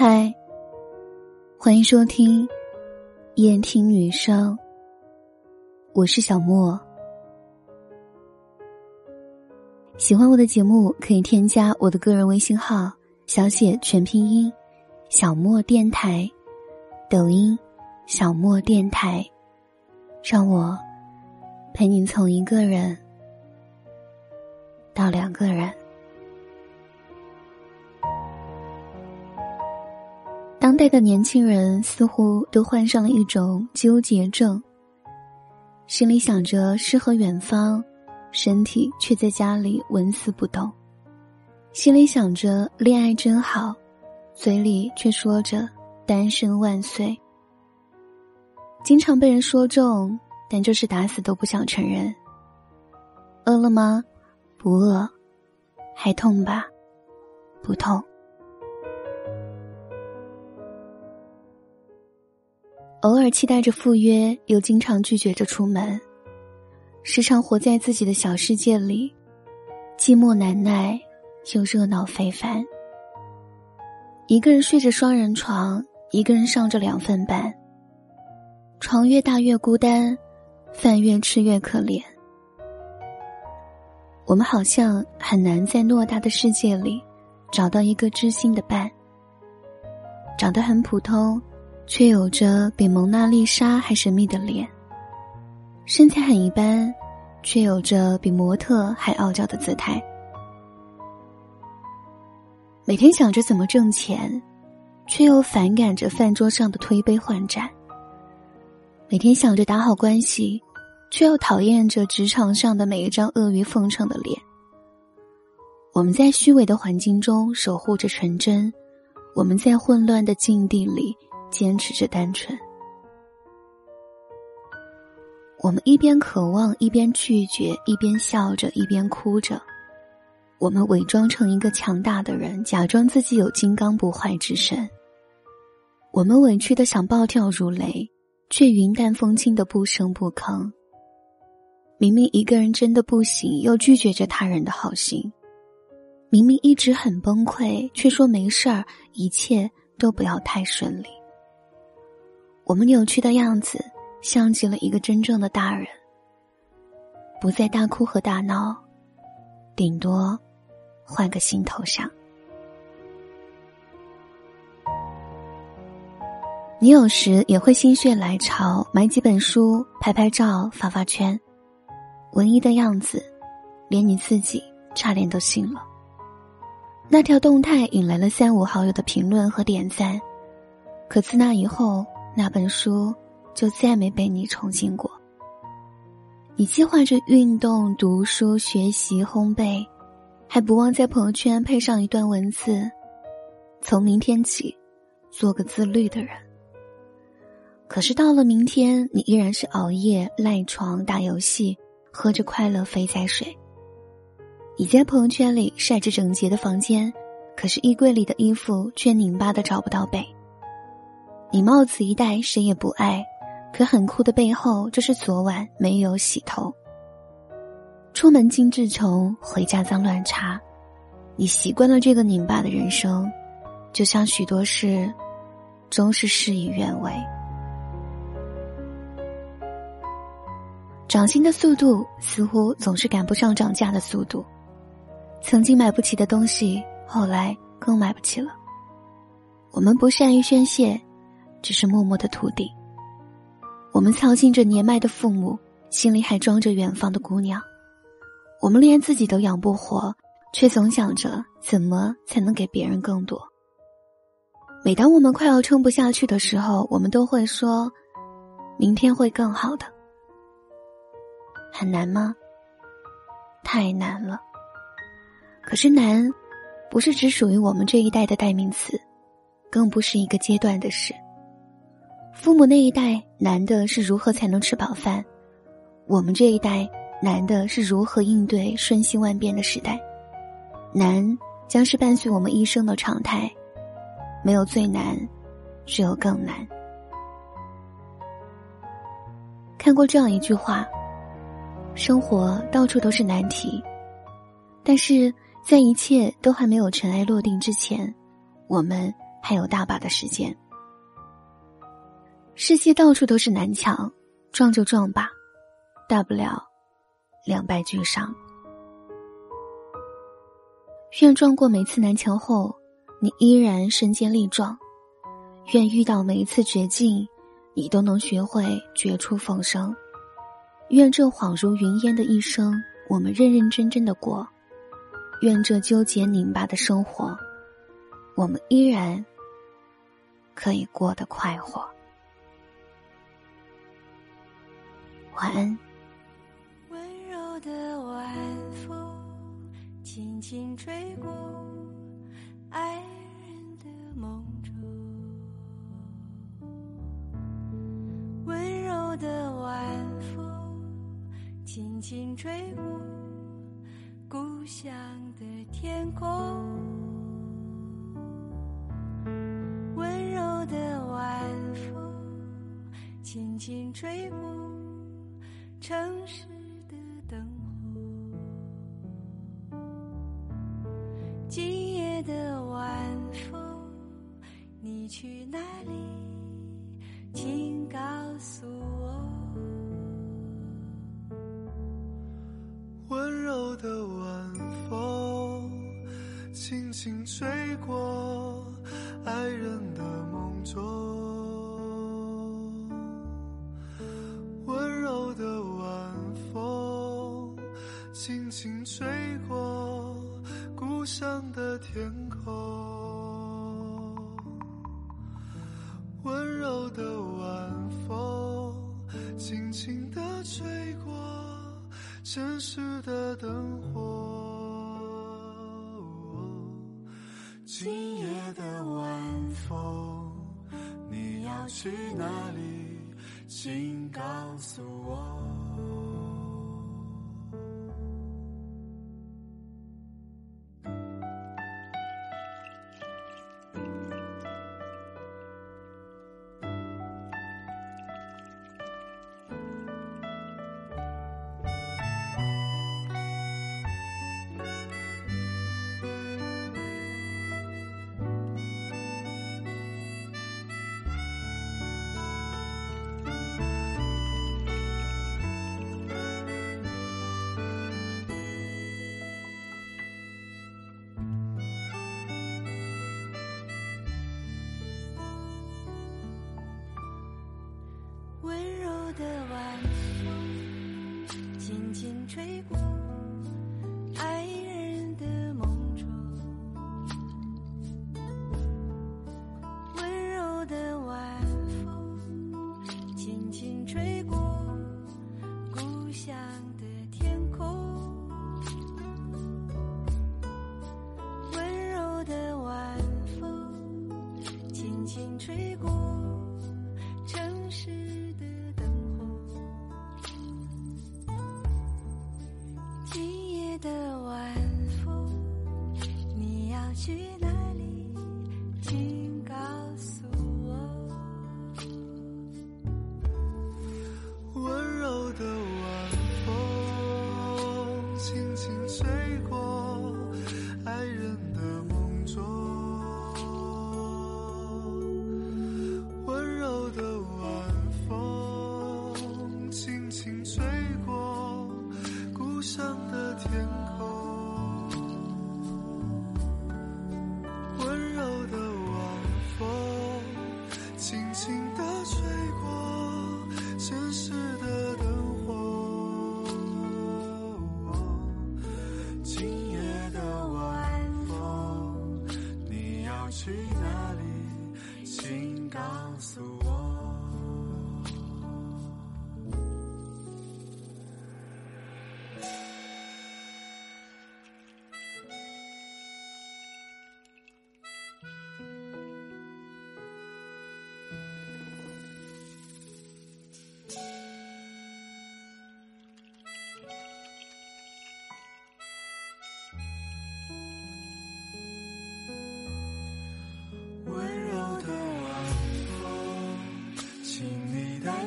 嗨，欢迎收听夜听女生，我是小莫。喜欢我的节目，可以添加我的个人微信号，小写全拼音小莫电台，抖音小莫电台，让我陪你从一个人到两个人。当代的年轻人似乎都患上了一种纠结症，心里想着诗和远方，身体却在家里纹丝不动；心里想着恋爱真好，嘴里却说着单身万岁。经常被人说中，但就是打死都不想承认。饿了吗？不饿。还痛吧？不痛。偶尔期待着赴约，又经常拒绝着出门，时常活在自己的小世界里，寂寞难耐又热闹非凡。一个人睡着双人床，一个人上着两份班。床越大越孤单，饭越吃越可怜。我们好像很难在偌大的世界里找到一个知心的伴。长得很普通。却有着比蒙娜丽莎还神秘的脸，身材很一般，却有着比模特还傲娇的姿态。每天想着怎么挣钱，却又反感着饭桌上的推杯换盏。每天想着打好关系，却又讨厌着职场上的每一张阿谀奉承的脸。我们在虚伪的环境中守护着纯真，我们在混乱的境地里。坚持着单纯，我们一边渴望，一边拒绝，一边笑着，一边哭着。我们伪装成一个强大的人，假装自己有金刚不坏之身。我们委屈的想暴跳如雷，却云淡风轻的不声不吭。明明一个人真的不行，又拒绝着他人的好心。明明一直很崩溃，却说没事儿，一切都不要太顺利。我们扭曲的样子，像极了一个真正的大人。不再大哭和大闹，顶多换个新头像。你有时也会心血来潮买几本书，拍拍照，发发圈，文艺的样子，连你自己差点都信了。那条动态引来了三五好友的评论和点赞，可自那以后。那本书就再没被你重新过。你计划着运动、读书、学习、烘焙，还不忘在朋友圈配上一段文字：“从明天起，做个自律的人。”可是到了明天，你依然是熬夜、赖床、打游戏，喝着快乐肥仔水。你在朋友圈里晒着整洁的房间，可是衣柜里的衣服却拧巴的找不到北。你帽子一戴，谁也不爱，可很酷的背后，就是昨晚没有洗头。出门精致穷，回家脏乱差。你习惯了这个拧巴的人生，就像许多事，终是事与愿违。涨薪的速度似乎总是赶不上涨价的速度。曾经买不起的东西，后来更买不起了。我们不善于宣泄。只是默默的土地。我们操心着年迈的父母，心里还装着远方的姑娘。我们连自己都养不活，却总想着怎么才能给别人更多。每当我们快要撑不下去的时候，我们都会说：“明天会更好的。”很难吗？太难了。可是难，不是只属于我们这一代的代名词，更不是一个阶段的事。父母那一代难的是如何才能吃饱饭，我们这一代难的是如何应对瞬息万变的时代，难将是伴随我们一生的常态，没有最难，只有更难。看过这样一句话：生活到处都是难题，但是在一切都还没有尘埃落定之前，我们还有大把的时间。世界到处都是南墙，撞就撞吧，大不了两败俱伤。愿撞过每次南墙后，你依然身坚力壮；愿遇到每一次绝境，你都能学会绝处逢生。愿这恍如云烟的一生，我们认认真真的过；愿这纠结拧巴的生活，我们依然可以过得快活。晚安。温柔的晚风，轻轻吹过爱人的梦中。温柔的晚风，轻轻吹过故乡的天空。温柔的晚风，轻轻吹过。城市的灯火，今夜的晚风，你去哪里？请告诉我。温柔的晚风，轻轻吹过爱人的梦中。过故乡的天空，温柔的晚风，轻轻地吹过城市的灯火。今夜的晚风，你要去哪里？请告诉我。的晚风，轻轻吹过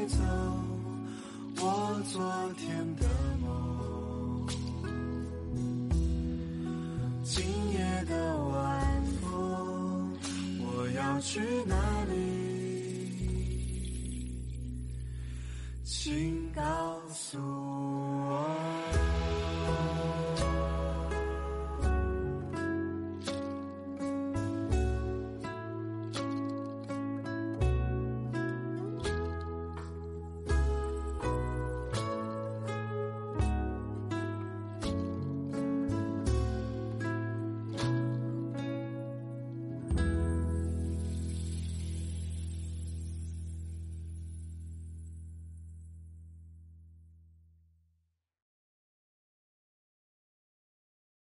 带走我昨天的梦。今夜的晚风，我要去哪里？请告诉我。